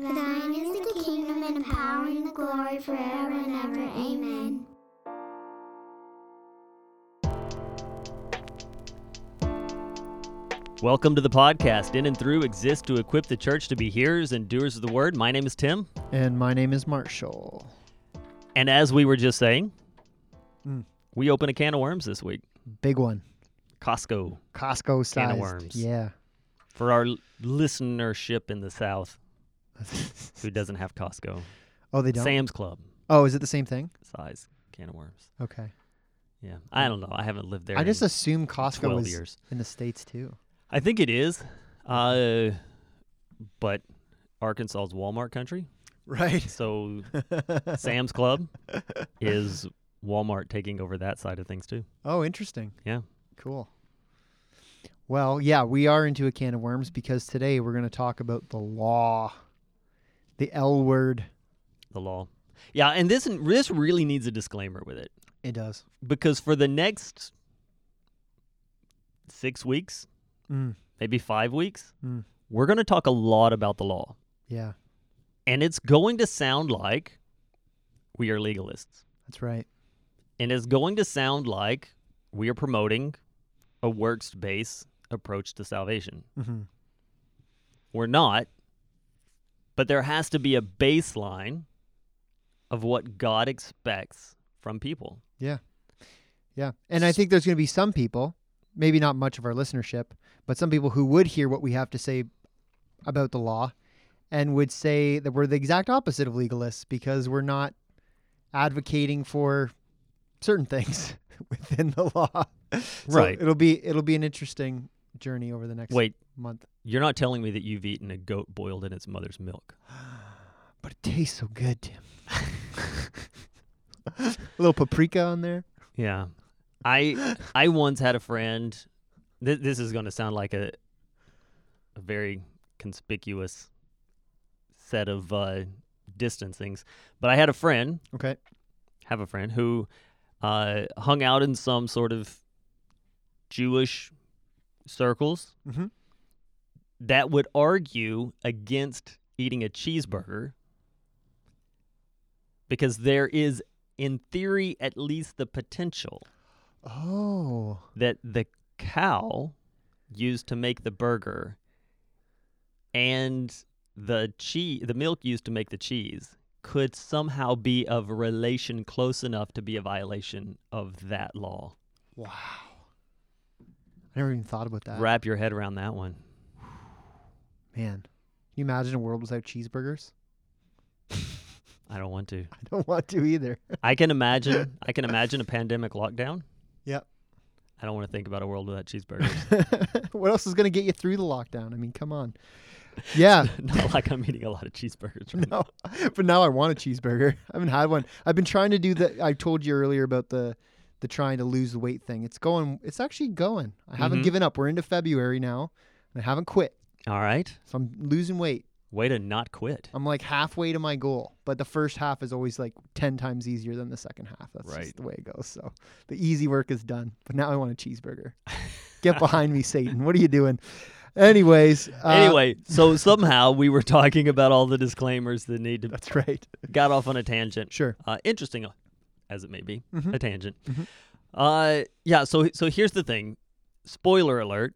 For thine is the kingdom and the power and the glory forever and ever. Amen. Welcome to the podcast. In and Through exists to equip the church to be hearers and doers of the word. My name is Tim. And my name is Marshall. And as we were just saying, Mm. we open a can of worms this week. Big one. Costco Costco sized. Can of worms. Yeah. for our listenership in the South who doesn't have Costco. oh, they don't? Sam's Club Oh, is it the same thing? size can of worms. Okay. Yeah. I don't know. I haven't lived there I just assume Costco 12 was years. in the States too. I think it is. Uh, but Arkansas is Walmart country. Right. So Sam's Club is Walmart taking over that side of things too. Oh, interesting. Yeah. Cool. Well, yeah, we are into a can of worms because today we're going to talk about the law, the L word. The law. Yeah, and this this really needs a disclaimer with it It does. because for the next six weeks, Mm. maybe five weeks, Mm. we're going to talk a lot about the law, Yeah, and it's going to sound like we are legalists, that's right. and it's going to sound like we are promoting a works-based approach to salvation. hmm We're not, but there has to be a baseline of what God expects from people. Yeah. Yeah. And I think there's going to be some people, maybe not much of our listenership, but some people who would hear what we have to say about the law and would say that we're the exact opposite of legalists because we're not advocating for certain things within the law. So Right. It'll be it'll be an interesting journey over the next Wait, month. you're not telling me that you've eaten a goat boiled in its mother's milk. But it tastes so good, Tim. a little paprika on there. Yeah. I I once had a friend th- this is going to sound like a a very conspicuous set of uh distancings, but I had a friend Okay. have a friend who uh, hung out in some sort of Jewish circles Mhm. that would argue against eating a cheeseburger because there is, in theory, at least the potential Oh. that the cow used to make the burger and the cheese the milk used to make the cheese could somehow be of relation close enough to be a violation of that law. Wow. I never even thought about that. Wrap your head around that one. Man, can you imagine a world without cheeseburgers? I don't want to. I don't want to either. I can imagine I can imagine a pandemic lockdown. Yep. I don't want to think about a world without cheeseburgers. what else is going to get you through the lockdown? I mean, come on. Yeah. Not like I'm eating a lot of cheeseburgers. Right no, but now I want a cheeseburger. I haven't had one. I've been trying to do the. I told you earlier about the the trying to lose the weight thing. It's going. It's actually going. I haven't Mhm. given up. We're into February now, and I haven't quit. All right. So I'm losing weight. Way to not quit. I'm like halfway to my goal, but the first half is always like ten times easier than the second half. That's Right. just the way it goes. So the easy work is done. But now I want a cheeseburger. Get behind me, Satan. What are you doing? Anyways. uh, anyway, so somehow we were talking about all the disclaimers that need to that's right. got off on a tangent. Sure. Uh, interesting as it may be, Mhm. a tangent. Mhm. Uh, yeah. So so here's the thing. Spoiler alert: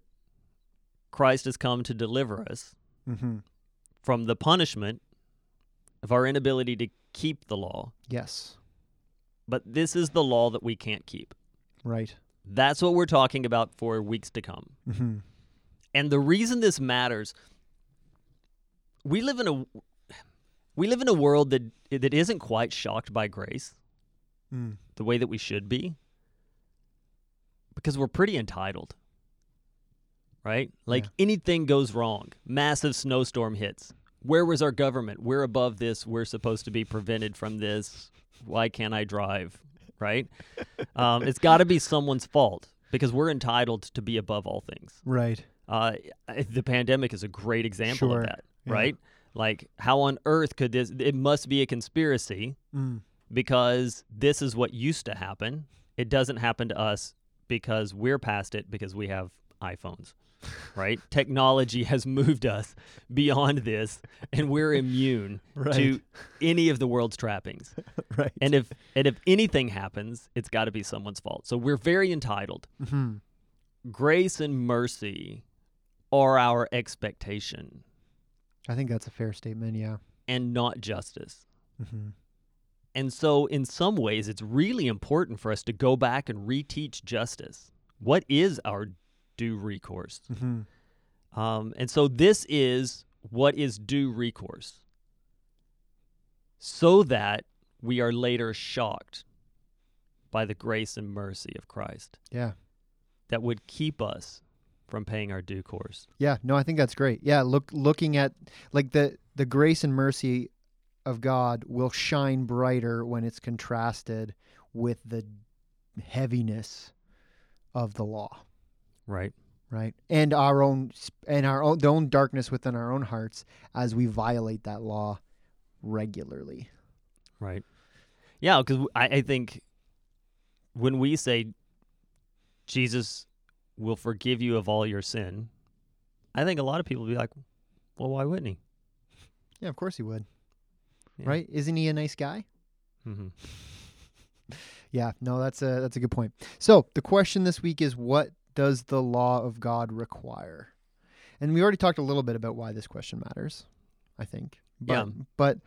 Christ has come to deliver us Mm-hmm. from the punishment of our inability to keep the law. Yes. But this is the law that we can't keep. Right. That's what we're talking about for weeks to come. Mm-hmm. And the reason this matters, we live in a we live in a world that that isn't quite shocked by grace Mm. the way that we should be because we're pretty entitled. Right? Like Yeah. anything goes wrong, massive snowstorm hits. Where was our government? We're above this. We're supposed to be prevented from this. Why can't I drive? Right? um, it's got to be someone's fault because we're entitled to be above all things. Right. Uh, the pandemic is a great example Sure, of that, yeah. right? Like, how on earth could this? It must be a conspiracy Mm. Because this is what used to happen. It doesn't happen to us because we're past it because we have iPhones. right? Technology has moved us beyond this, and we're immune to any of the world's trappings. right. And if and if anything happens, it's got to be someone's fault. So we're very entitled. hmm Grace and mercy are our expectation, I think that's a fair statement. Yeah. and not justice. hmm And so, in some ways, it's really important for us to go back and reteach justice. What is our due recourse? hmm Um, and so, this is what is due recourse so that we are later shocked by the grace and mercy of Christ Yeah. that would keep us from paying our due course. Yeah, no, I think that's great. Yeah, look looking at like the the grace and mercy of God will shine brighter when it's contrasted with the heaviness of the law, Right. right? And our own and our own the own darkness within our own hearts as we violate that law regularly. Right. Yeah, because I, I think when we say Jesus will forgive you of all your sin, I think a lot of people will be like, well, why wouldn't he? Yeah, of course he would. Yeah. Right? Isn't he a nice guy? hmm Yeah, no, that's a that's a good point. So the question this week is, what does the law of God require? And we already talked a little bit about why this question matters. I think, but, Yeah. But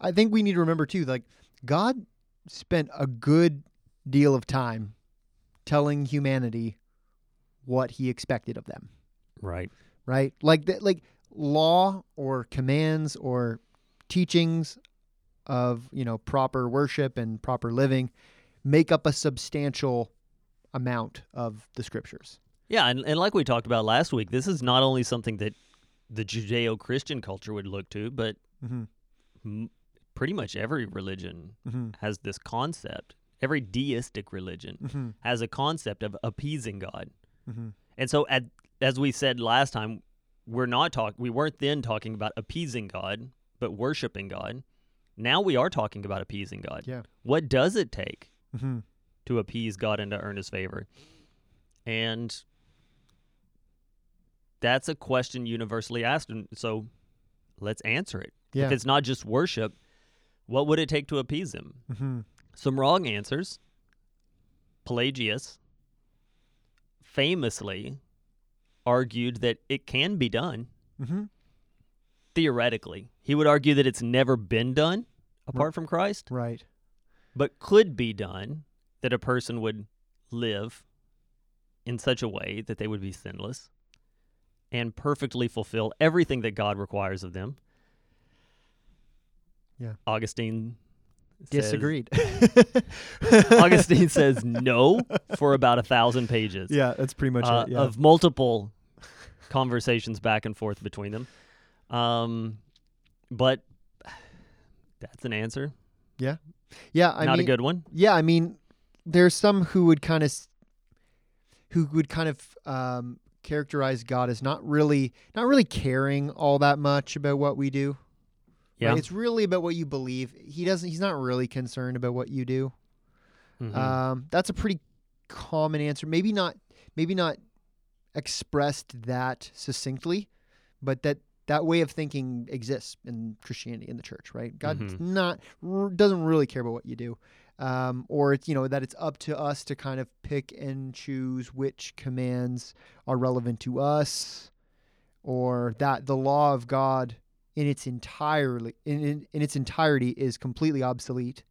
I think we need to remember too, like God spent a good deal of time telling humanity what He expected of them. Right. Right? Like the, like law or commands or teachings of you know proper worship and proper living make up a substantial amount of the scriptures. Yeah, and, and like we talked about last week, this is not only something that the Judeo Christian culture would look to, but Mm-hmm. m- pretty much every religion Mm-hmm. has this concept. Every deistic religion Mm-hmm. has a concept of appeasing God. Mm-hmm. And so, at, as we said last time, we're not talk. We weren't then talking about appeasing God, but worshiping God. Now we are talking about appeasing God. Yeah. What does it take Mm-hmm. to appease God and to earn His favor? And that's a question universally asked, and so let's answer it. Yeah. If it's not just worship, what would it take to appease Him? Mm-hmm. Some wrong answers. Pelagius famously argued that it can be done Mm-hmm. Theoretically. He would argue that it's never been done apart from Christ, Right. but could be done that a person would live in such a way that they would be sinless and perfectly fulfill everything that God requires of them. Yeah. Augustine says- Disagreed. Augustine says no for about a thousand pages Yeah, that's pretty much uh, it. Yeah. of multiple conversations back and forth between them. Um, but that's an answer. yeah, yeah. I Not mean, a good one. Yeah, I mean, there's some who would kind of, who would kind of um, characterize God as not really, not really caring all that much about what we do. Yeah. It's really about what you believe. He doesn't. He's not really concerned about what you do. Mhm. Um, that's a pretty common answer. Maybe not. Maybe not expressed that succinctly, but that that way of thinking exists in Christianity in the church. Right? God's Mhm. not r- doesn't really care about what you do, um, or it's you know that it's up to us to kind of pick and choose which commands are relevant to us, or that the law of God in its entirely in, in, in its entirety is completely obsolete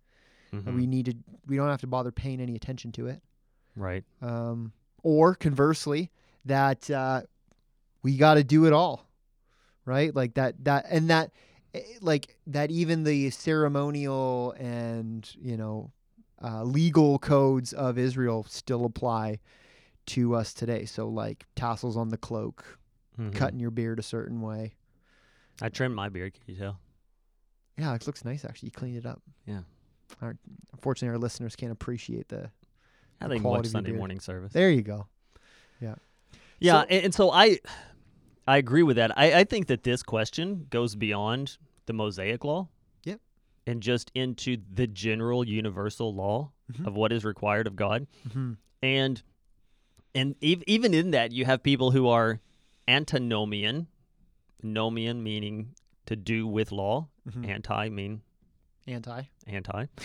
and Mhm. we need to we don't have to bother paying any attention to it right. um, or conversely that uh, we got to do it all right like that that and that eh, like that even the ceremonial and you know uh, legal codes of israel still apply to us today so like tassels on the cloak Mhm. cutting your beard a certain way I trimmed my beard. Can you tell? yeah it looks nice actually you cleaned it up Yeah. our, unfortunately our listeners can't appreciate the I The think quality watch Sunday beard. morning service. there you go Yeah, So- and, and so I, I agree with that. I, I think that this question goes beyond the Mosaic law. Yep. And just into the general universal law Mhm. of what is required of God. mm-hmm. and and ev- even in that you have people who are antinomian, nomian meaning to do with law, Mhm. anti mean Anti. anti.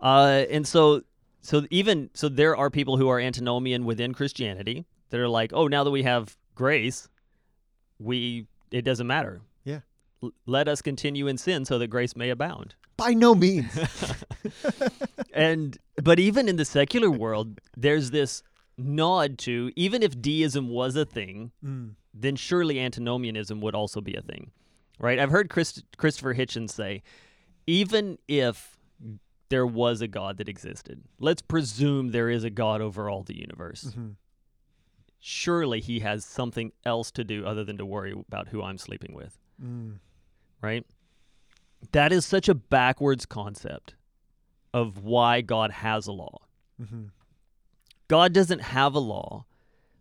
Uh, and so, so even so, there are people who are antinomian within Christianity that are like, oh, now that we have grace, we it doesn't matter. Yeah. L- let us continue in sin so that grace may abound. By no means. and but even in the secular world, there's this nod to even if deism was a thing, Mm. then surely antinomianism would also be a thing, right? I've heard Chris, Christopher Hitchens say, even if there was a God that existed, let's presume there is a God over all the universe. Mhm. Surely he has something else to do other than to worry about who I'm sleeping with, Mm. right? That is such a backwards concept of why God has a law. Mhm. God doesn't have a law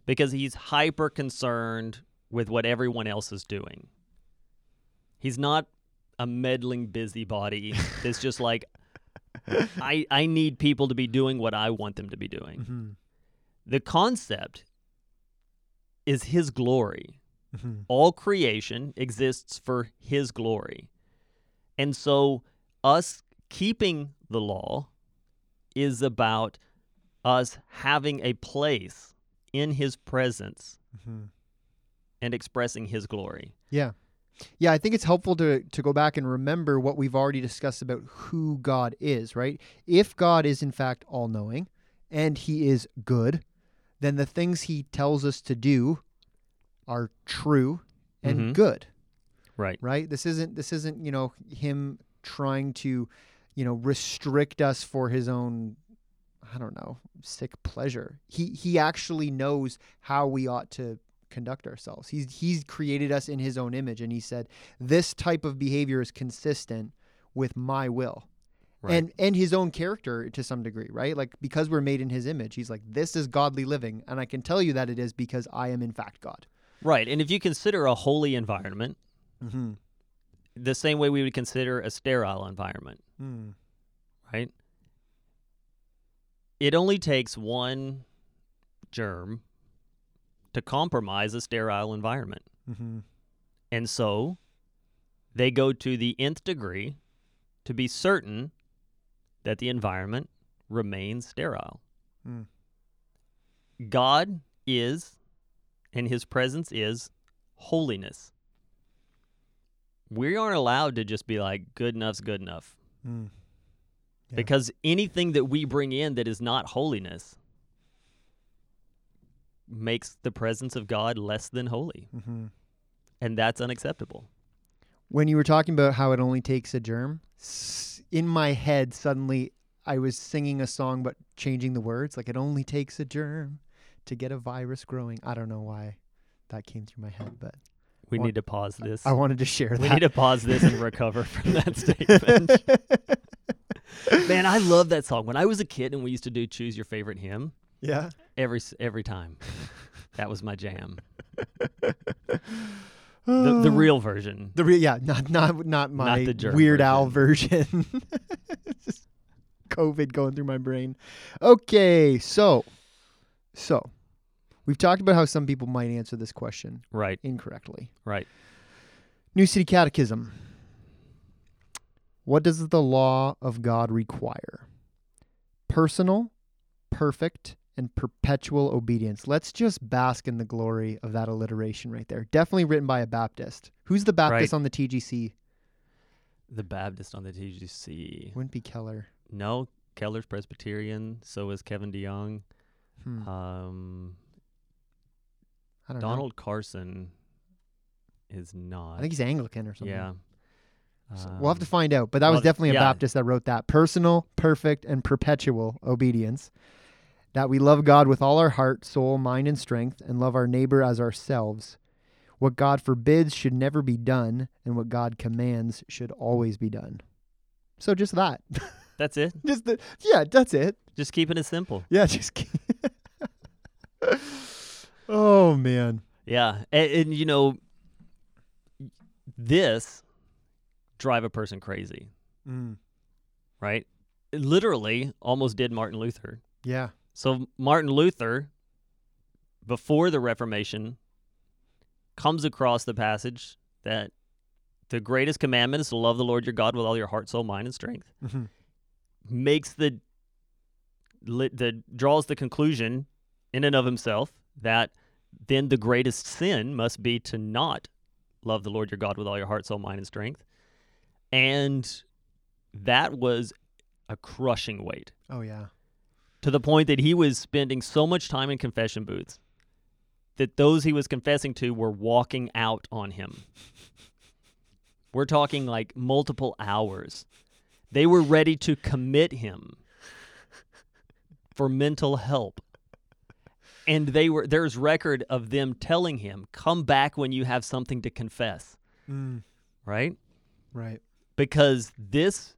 because he's hyper concerned with what everyone else is doing. He's not a meddling busybody that's just like I I need people to be doing what I want them to be doing. Mhm. The concept is his glory. Mhm. All creation exists for his glory. And so us keeping the law is about us having a place in his presence Mhm. and expressing his glory. Yeah. Yeah, I think it's helpful to to go back and remember what we've already discussed about who God is, right? If God is in fact all knowing and he is good, then the things he tells us to do are true and Mhm. good, Right. right? This isn't this isn't, you know, him trying to, you know, restrict us for his own I don't know, sick pleasure. He he actually knows how we ought to conduct ourselves. He's he's created us in his own image and he said this type of behavior is consistent with my will. Right. And and his own character to some degree, right? Like because we're made in his image, he's like this is godly living and I can tell you that it is because I am in fact God. right. And if you consider a holy environment Mhm. the same way we would consider a sterile environment, Mm. right? It only takes one germ to compromise a sterile environment. Mhm. And so they go to the nth degree to be certain that the environment remains sterile. Mm. God is, and his presence is, holiness. We aren't allowed to just be like, good enough's good enough. Mm. Yeah. Because anything that we bring in that is not holiness makes the presence of God less than holy. Mhm. And that's unacceptable. When you were talking about how it only takes a germ, in my head suddenly I was singing a song but changing the words like it only takes a germ to get a virus growing. I don't know why that came through my head, but We need to pause this. I wanted to share that. we need to pause this and recover from that statement. Man, I love that song. When I was a kid and we used to do choose your favorite hymn, yeah. every every time. That was my jam. The the uh, real version. The real, yeah, not not not my the germ Weird Al version. Just COVID going through my brain. Okay, so so we've talked about how some people might answer this question Right, incorrectly. right. New City Catechism. What does the law of God require? Personal, perfect, and perpetual obedience. Let's just bask in the glory of that alliteration right there. Definitely written by a Baptist. Who's the Baptist Right. on the TGC? The Baptist on the TGC. Wouldn't be Keller. No, Keller's Presbyterian. So is Kevin DeYoung. Hmm. Um, I don't know. Donald Carson is not. I think he's Anglican or something. yeah. So we'll have to Um, find out. But that was definitely a yeah. Baptist that wrote that. Personal, perfect, and perpetual obedience. That we love God with all our heart, soul, mind, and strength, and love our neighbor as ourselves. What God forbids should never be done, and what God commands should always be done. So just that. That's it. just the, yeah, that's it. Just keeping it simple. Yeah, just keep- Oh man. Yeah, and, and you know, this drive a person crazy, Mm. right? It literally almost did Martin Luther. Yeah. So Martin Luther, before the Reformation, comes across the passage that the greatest commandment is to love the Lord your God with all your heart, soul, mind, and strength, Mhm. makes the the draws the conclusion in and of himself that then the greatest sin must be to not love the Lord your God with all your heart, soul, mind, and strength. And that was a crushing weight Oh yeah. To the point that he was spending so much time in confession booths that those he was confessing to were walking out on him. We're talking like multiple hours. They were ready to commit him for mental help. And they were there's record of them telling him, "Come back when you have something to confess." Mm. Right? Right. because this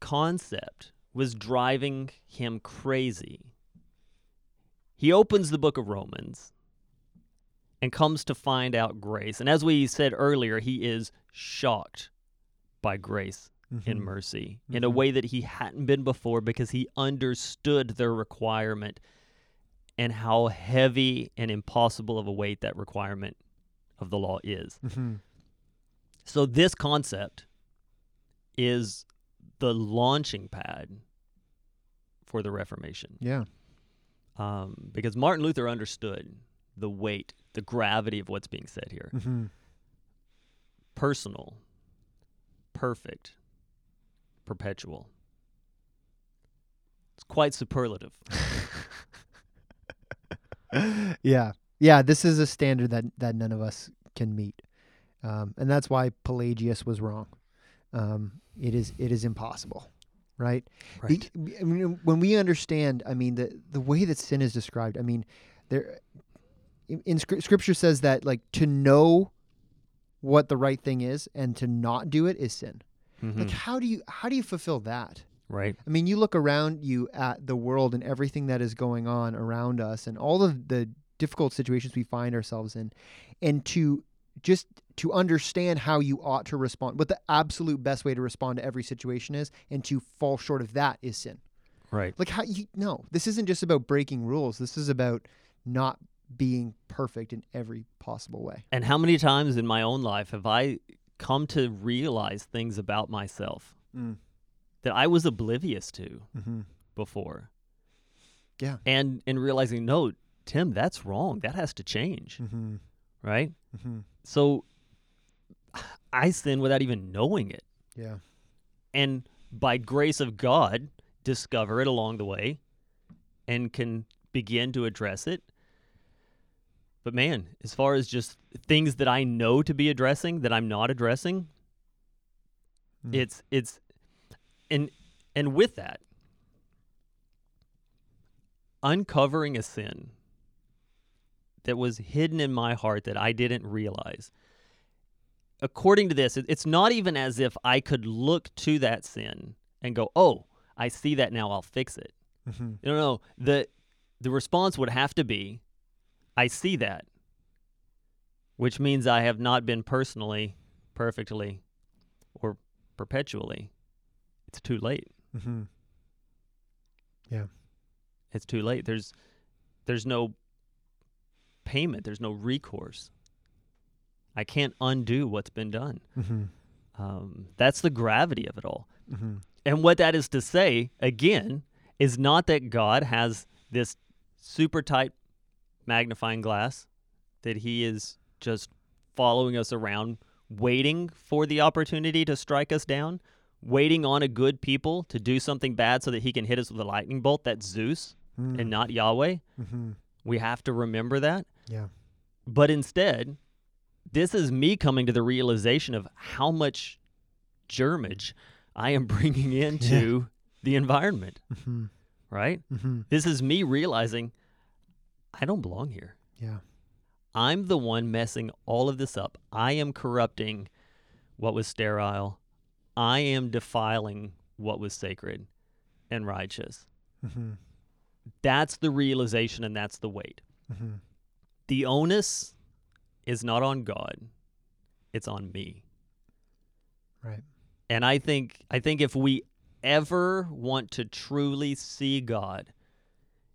concept was driving him crazy. He opens the book of Romans and comes to find out grace. And as we said earlier, he is shocked by grace and Mhm. mercy in a Mhm. way that he hadn't been before because he understood their requirement and how heavy and impossible of a weight that requirement of the law is. Mhm. So this concept is the launching pad for the Reformation, Yeah. um, because Martin Luther understood the weight, the gravity of what's being said here. hmm Personal, perfect, perpetual. It's quite superlative. yeah. Yeah. This is a standard that that none of us can meet, um, and that's why Pelagius was wrong. Um, it is it is impossible, right? Be- I mean, when we understand, I mean, the the way that sin is described, I mean, there in, in scripture says that like to know what the right thing is and to not do it is sin. Mhm. Like how do you how do you fulfill that? right. I mean, you look around you at the world and everything that is going on around us and all of the difficult situations we find ourselves in and to just to understand how you ought to respond, what the absolute best way to respond to every situation is and to fall short of that is sin. Right. Like how you no, this isn't just about breaking rules. This is about not being perfect in every possible way. And how many times in my own life have I come to realize things about myself Mm. that I was oblivious to Mm-hmm. before? Yeah. And and realizing, no, Tim, that's wrong. That has to change, Mm-hmm. right? Mm-hmm. So I sin without even knowing it. Yeah. And by grace of God, discover it along the way and can begin to address it. But man, as far as just things that I know to be addressing that I'm not addressing, Mm. it's it's and and with that uncovering a sin that was hidden in my heart that I didn't realize. According to this, it's not even as if I could look to that sin and go, "Oh, I see that now, I'll fix it." Mm-hmm. No, no, the the response would have to be, "I see that," which means I have not been personally, perfectly, or perpetually. It's too late. Mm-hmm. Yeah, it's too late. There's there's no payment. There's no recourse. I can't undo what's been done. Mm-hmm. Um, that's the gravity of it all. Mm-hmm. And what that is to say, again, is not that God has this super tight magnifying glass that he is just following us around, waiting for the opportunity to strike us down, waiting on a good people to do something bad so that he can hit us with a lightning bolt. That's Zeus and not Yahweh. Mm-hmm. We have to remember that. Yeah. But instead, this is me coming to the realization of how much germage I am bringing into the environment, Mm-hmm. right? Mm-hmm. This is me realizing I don't belong here. Yeah. I'm the one messing all of this up. I am corrupting what was sterile. I am defiling what was sacred and righteous. Mm-hmm. That's the realization and that's the weight. Mm-hmm. The onus is not on God, it's on me. Right. And I think I think if we ever want to truly see God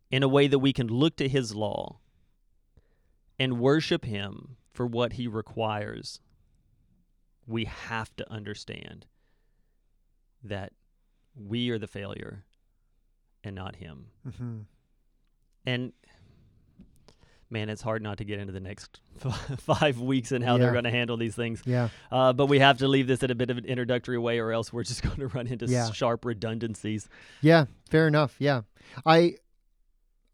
in a way that we can look to his law and worship him for what he requires, we have to understand that we are the failure and not him. Mm-hmm. And man, it's hard not to get into the next five weeks and how they're going to handle these things. Yeah. Uh, but we have to leave this in a bit of an introductory way, or else we're just going to run into Yeah. sharp redundancies. Yeah, fair enough. Yeah, I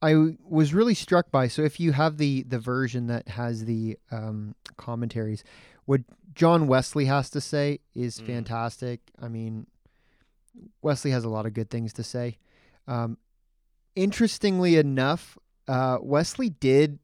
I was really struck by. So if you have the the version that has the um, commentaries, what John Wesley has to say is Mm. fantastic. I mean, Wesley has a lot of good things to say. Um, interestingly enough, uh, Wesley did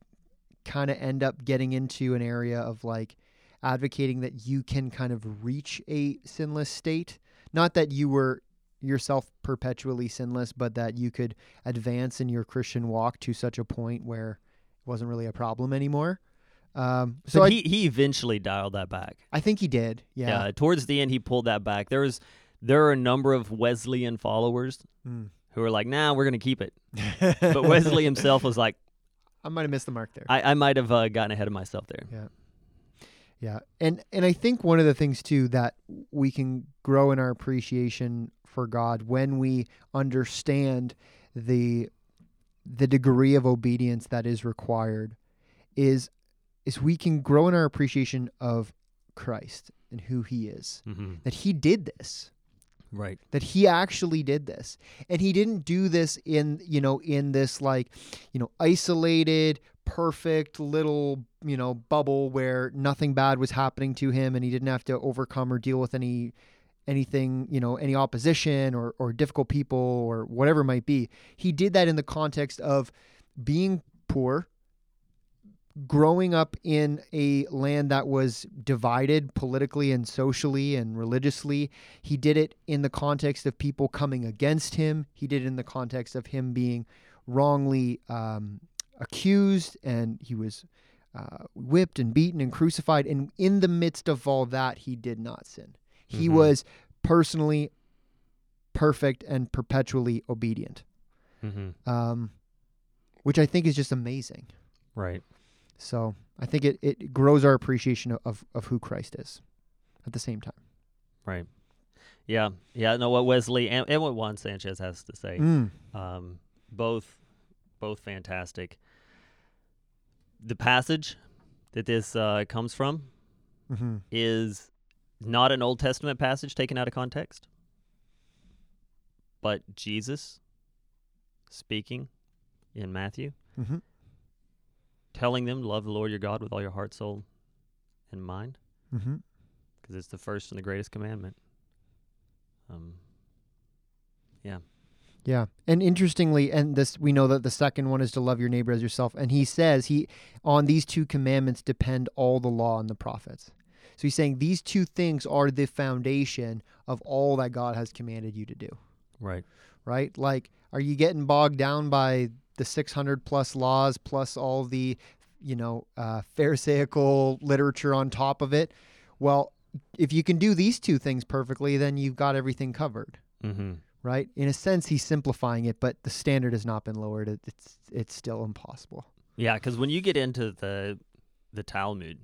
kind of end up getting into an area of like advocating that you can kind of reach a sinless state. Not that you were yourself perpetually sinless, but that you could advance in your Christian walk to such a point where it wasn't really a problem anymore. Um, so I, he, he eventually dialed that back. I think he did. Yeah. Yeah. towards the end, he pulled that back. There was there are a number of Wesleyan followers Mm. who are like, "Nah, we're going to keep it." But Wesley himself was like, I might have missed the mark there. "I, I might have uh, gotten ahead of myself there." Yeah, Yeah. and and I think one of the things too that we can grow in our appreciation for God when we understand the the degree of obedience that is required is is we can grow in our appreciation of Christ and who he is. Mm-hmm. That he did this. Right. That he actually did this. And he didn't do this in, you know, in this like, you know, isolated, perfect little, you know, bubble where nothing bad was happening to him and he didn't have to overcome or deal with any anything, you know, any opposition or or difficult people or whatever it might be. He did that in the context of being poor, growing up in a land that was divided politically and socially and religiously. He did it in the context of people coming against him. He did it in the context of him being wrongly um, accused and he was uh, whipped and beaten and crucified. And in the midst of all that, he did not sin. He Mhm. was personally perfect and perpetually obedient, Mm-hmm. um, which I think is just amazing. Right. So I think it, it grows our appreciation of, of, who Christ is at the same time. Right. Yeah. Yeah. No, what Wesley and, and what Juan Sanchez has to say. Mm. Um, both, both fantastic. The passage that this uh, comes from hmm is not an Old Testament passage taken out of context, but Jesus speaking in Matthew, hmm telling them to love the Lord your God with all your heart, soul, and mind, because it's the first and the greatest commandment. Um, yeah. Yeah. And interestingly, and this we know that the second one is to love your neighbor as yourself. And he says he on these two commandments depend all the law and the prophets. So he's saying these two things are the foundation of all that God has commanded you to do. right. right? Like, are you getting bogged down by the 600 plus laws plus all the, you know, uh, Pharisaical literature on top of it? Well, if you can do these two things perfectly, then you've got everything covered, Mm-hmm. right? In a sense, he's simplifying it, but the standard has not been lowered. It, it's it's still impossible. Yeah, because when you get into the the Talmud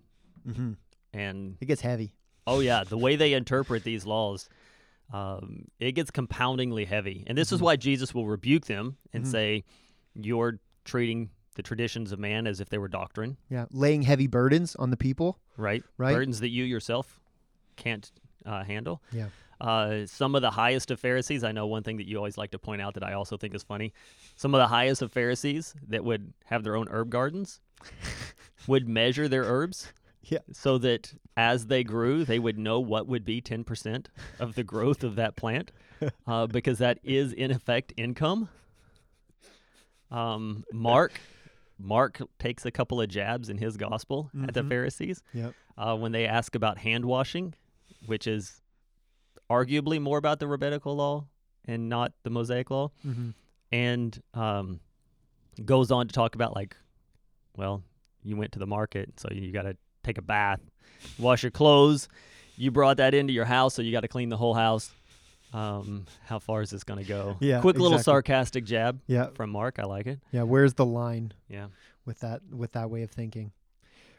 Mm-hmm. and It gets heavy. oh yeah, the way they interpret these laws, um, it gets compoundingly heavy. And this is Mhm. why Jesus will rebuke them and Mhm. say, "You're treating the traditions of man as if they were doctrine, Yeah, laying heavy burdens on the people. right? Right. Burdens that you yourself can't uh, handle." Yeah. Uh, some of the highest of Pharisees, I know one thing that you always like to point out that I also think is funny. Some of the highest of Pharisees that would have their own herb gardens would measure their herbs Yeah. so that as they grew, they would know what would be 10% of the growth of that plant uh, because that is, in effect, income. Um, Mark. Mark takes a couple of jabs in his gospel at the Mhm. Pharisees Yep. uh, when they ask about hand washing, which is arguably more about the rabbinical law and not the Mosaic law, Mm-hmm. and um, goes on to talk about like, well, you went to the market, so you got to take a bath, wash your clothes. You brought that into your house, so you got to clean the whole house. Um, how far is this going to go? Yeah, quick little sarcastic jab Yeah. from Mark. I like it. Yeah. Where's the line? Yeah, with that with that way of thinking.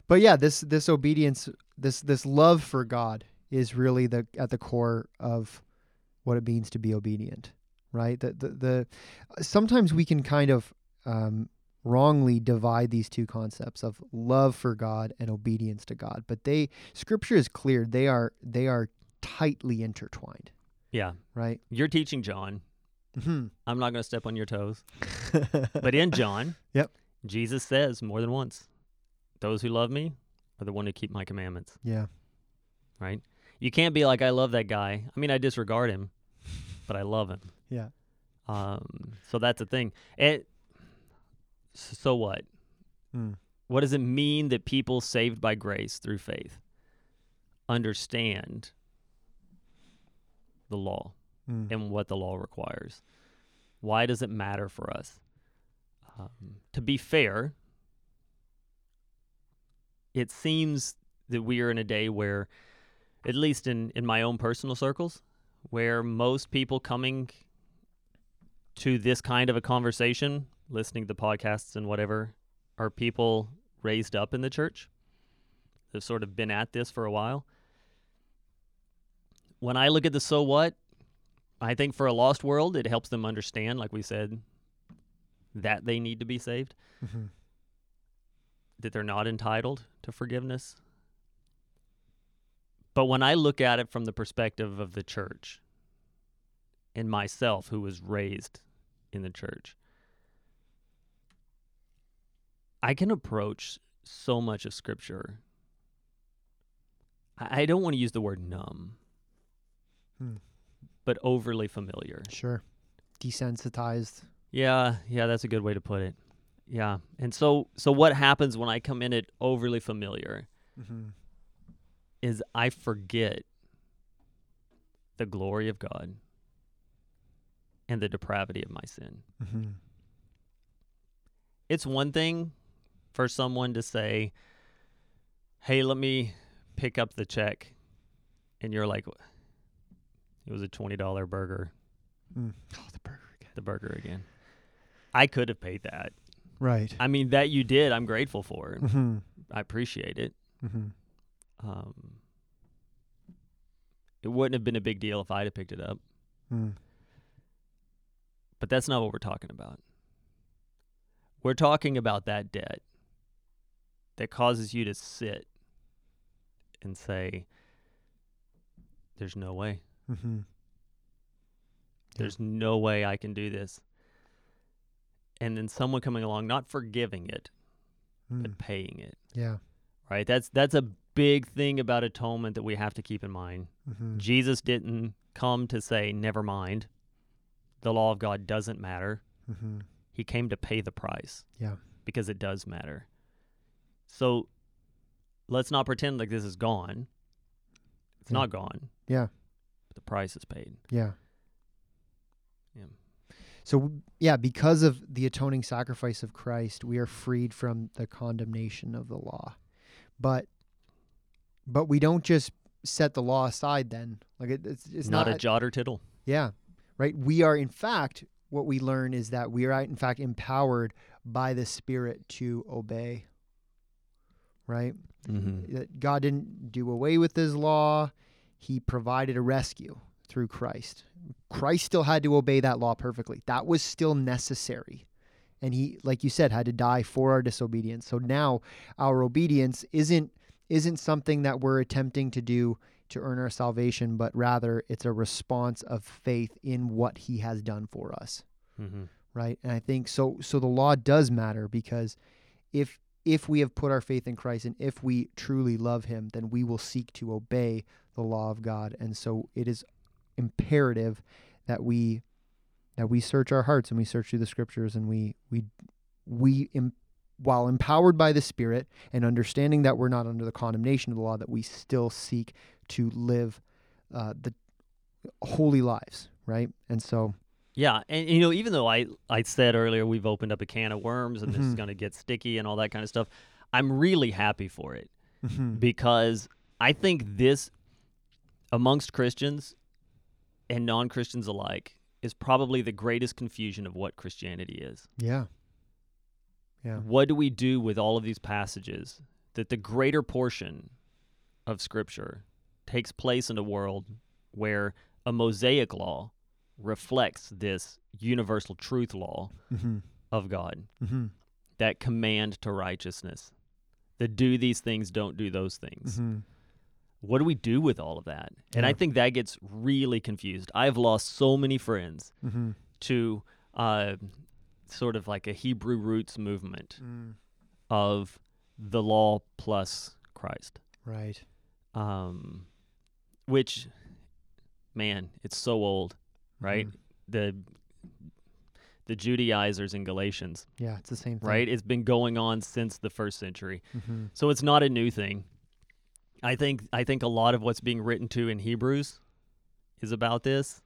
but yeah, this this obedience, this this love for God is really the at the core of what it means to be obedient, right? The the, the sometimes we can kind of um, wrongly divide these two concepts of love for God and obedience to God, but they Scripture is clear they are they are tightly intertwined, Yeah. right? You're teaching John. hmm I'm not going to step on your toes. But in John, Yep. Jesus says more than once, those who love me are the one who keep my commandments, yeah, right? You can't be like, I love that guy. I mean, I disregard him, but I love him. yeah, Um, so that's the thing. It, so what? Mm. What does it mean that people saved by grace through faith understand the law Mm. and what the law requires? Why does it matter for us? Um, to be fair, it seems that we are in a day where, at least in, in my own personal circles, where most people coming to this kind of a conversation, listening to podcasts and whatever, are people raised up in the church. They've sort of been at this for a while. When I look at the so what, I think for a lost world, it helps them understand, like we said, that they need to be saved, Mhm. that they're not entitled to forgiveness. But when I look at it from the perspective of the church and myself, who was raised in the church, I can approach so much of Scripture. I don't want to use the word numb, Hmm. but overly familiar. Sure. Desensitized. Yeah, yeah, that's a good way to put it. Yeah. And so so what happens when I come in it overly familiar Mm-hmm. is I forget the glory of God and the depravity of my sin. Mm-hmm. It's one thing for someone to say, "Hey, let me pick up the check." And you're like, "It was a $20 burger, Mm. Oh, the burger again. the burger again." I could have paid that. Right. I mean, that you did, I'm grateful for. Mm-hmm. I appreciate it. Mm-hmm. Um, it wouldn't have been a big deal if I'd have picked it up, Mm. but that's not what we're talking about. We're talking about that debt that causes you to sit and say, There's no way. Mm-hmm. There's no way I can do this. And then someone coming along, not forgiving it, Mm. but paying it. Yeah. Right? That's that's a big thing about atonement that we have to keep in mind. Mm-hmm. Jesus didn't come to say, never mind. The law of God doesn't matter. Mm-hmm. He came to pay the price. Yeah. Because it does matter. So let's not pretend like this is gone. It's Yeah. not gone. Yeah. But the price is paid. Yeah. Yeah. So yeah, because of the atoning sacrifice of Christ, we are freed from the condemnation of the law. But but we don't just set the law aside then. Like it, it's it's not, not, a jot or tittle. Yeah. Right? We are in fact what we learn is that we are in fact empowered by the spirit to obey. Right? Mm-hmm. that God didn't do away with his law. He provided a rescue through Christ. Christ still had to obey that law perfectly. That was still necessary. And he like you said had to die for our disobedience. So now our obedience isn't isn't something that we're attempting to do to earn our salvation, but rather it's a response of faith in what he has done for us Mm-hmm. right and i think so so the law does matter because if if we have put our faith in christ and if we truly love him then we will seek to obey the law of god. And so it is imperative that we that we search our hearts and we search through the scriptures and we we we while empowered by the spirit and understanding that we're not under the condemnation of the law that we still seek to live uh, the holy lives right? And so Yeah, and you know, even though I I said earlier we've opened up a can of worms and this is Mhm. going to get sticky and all that kind of stuff, I'm really happy for it mhm, because I think this amongst Christians and non-Christians alike is probably the greatest confusion of what Christianity is. yeah yeah What do we do with all of these passages that the greater portion of Scripture takes place in a world where a Mosaic law reflects this universal truth law Mm-hmm. of God, Mm-hmm. that command to righteousness, the do these things, don't do those things. Mm-hmm. What do we do with all of that? And I think that gets really confused. I've lost so many friends Mm-hmm. to uh, sort of like a Hebrew roots movement Mm. of the law plus Christ, Right. um, which, man, it's so old, right? Mhm. The the Judaizers in Galatians, Yeah, it's the same thing. right? It's been going on since the first century, Mm-hmm. so it's not a new thing. I think I think a lot of what's being written to in Hebrews is about this.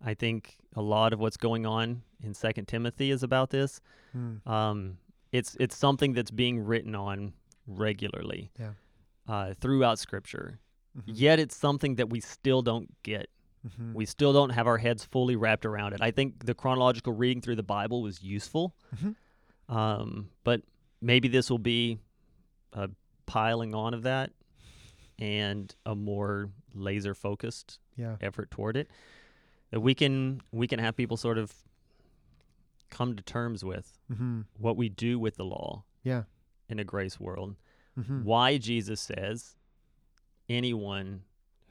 I think a lot of what's going on in Second Timothy is about this. Mm. Um, it's it's something that's being written on regularly Yeah. uh, throughout Scripture. Mhm. Yet it's something that we still don't get. Mhm. We still don't have our heads fully wrapped around it. I think the chronological reading through the Bible was useful, Mhm. um, but maybe this will be a piling on of that and a more laser focused Yeah. effort toward it that we can we can have people sort of come to terms with Mm-hmm. what we do with the law Yeah. in a grace world Mm-hmm. why jesus says anyone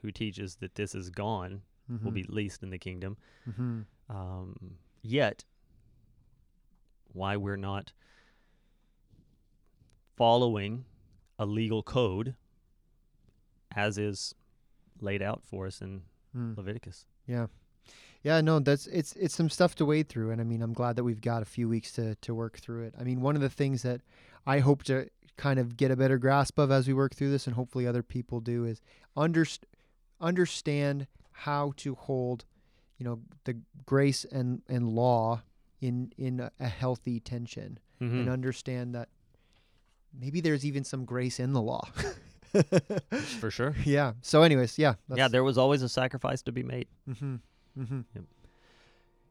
who teaches that this is gone will be least in the kingdom Mm-hmm. um, yet why we're not following a legal code as is laid out for us in Mm. leviticus Yeah. Yeah, no, that's it's it's some stuff to wade through and I mean, I'm glad that we've got a few weeks to to work through it. I mean, one of the things that I hope to kind of get a better grasp of as we work through this and hopefully other people do is underst- understand how to hold, you know, the grace and and law in in a, a healthy tension Mhm. and understand that maybe there's even some grace in the law. for sure yeah. So anyways, yeah. yeah there was always a sacrifice to be made mm-hmm. Mm-hmm.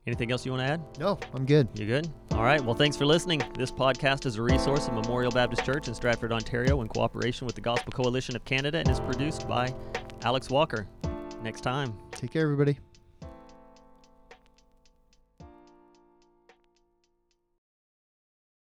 anything else you want to add No, I'm good. You good? All right. Well, thanks for listening. This podcast is a resource of Memorial Baptist Church in Stratford, Ontario, in cooperation with the Gospel Coalition of Canada and is produced by Alex Walker. Next time. Take care, everybody.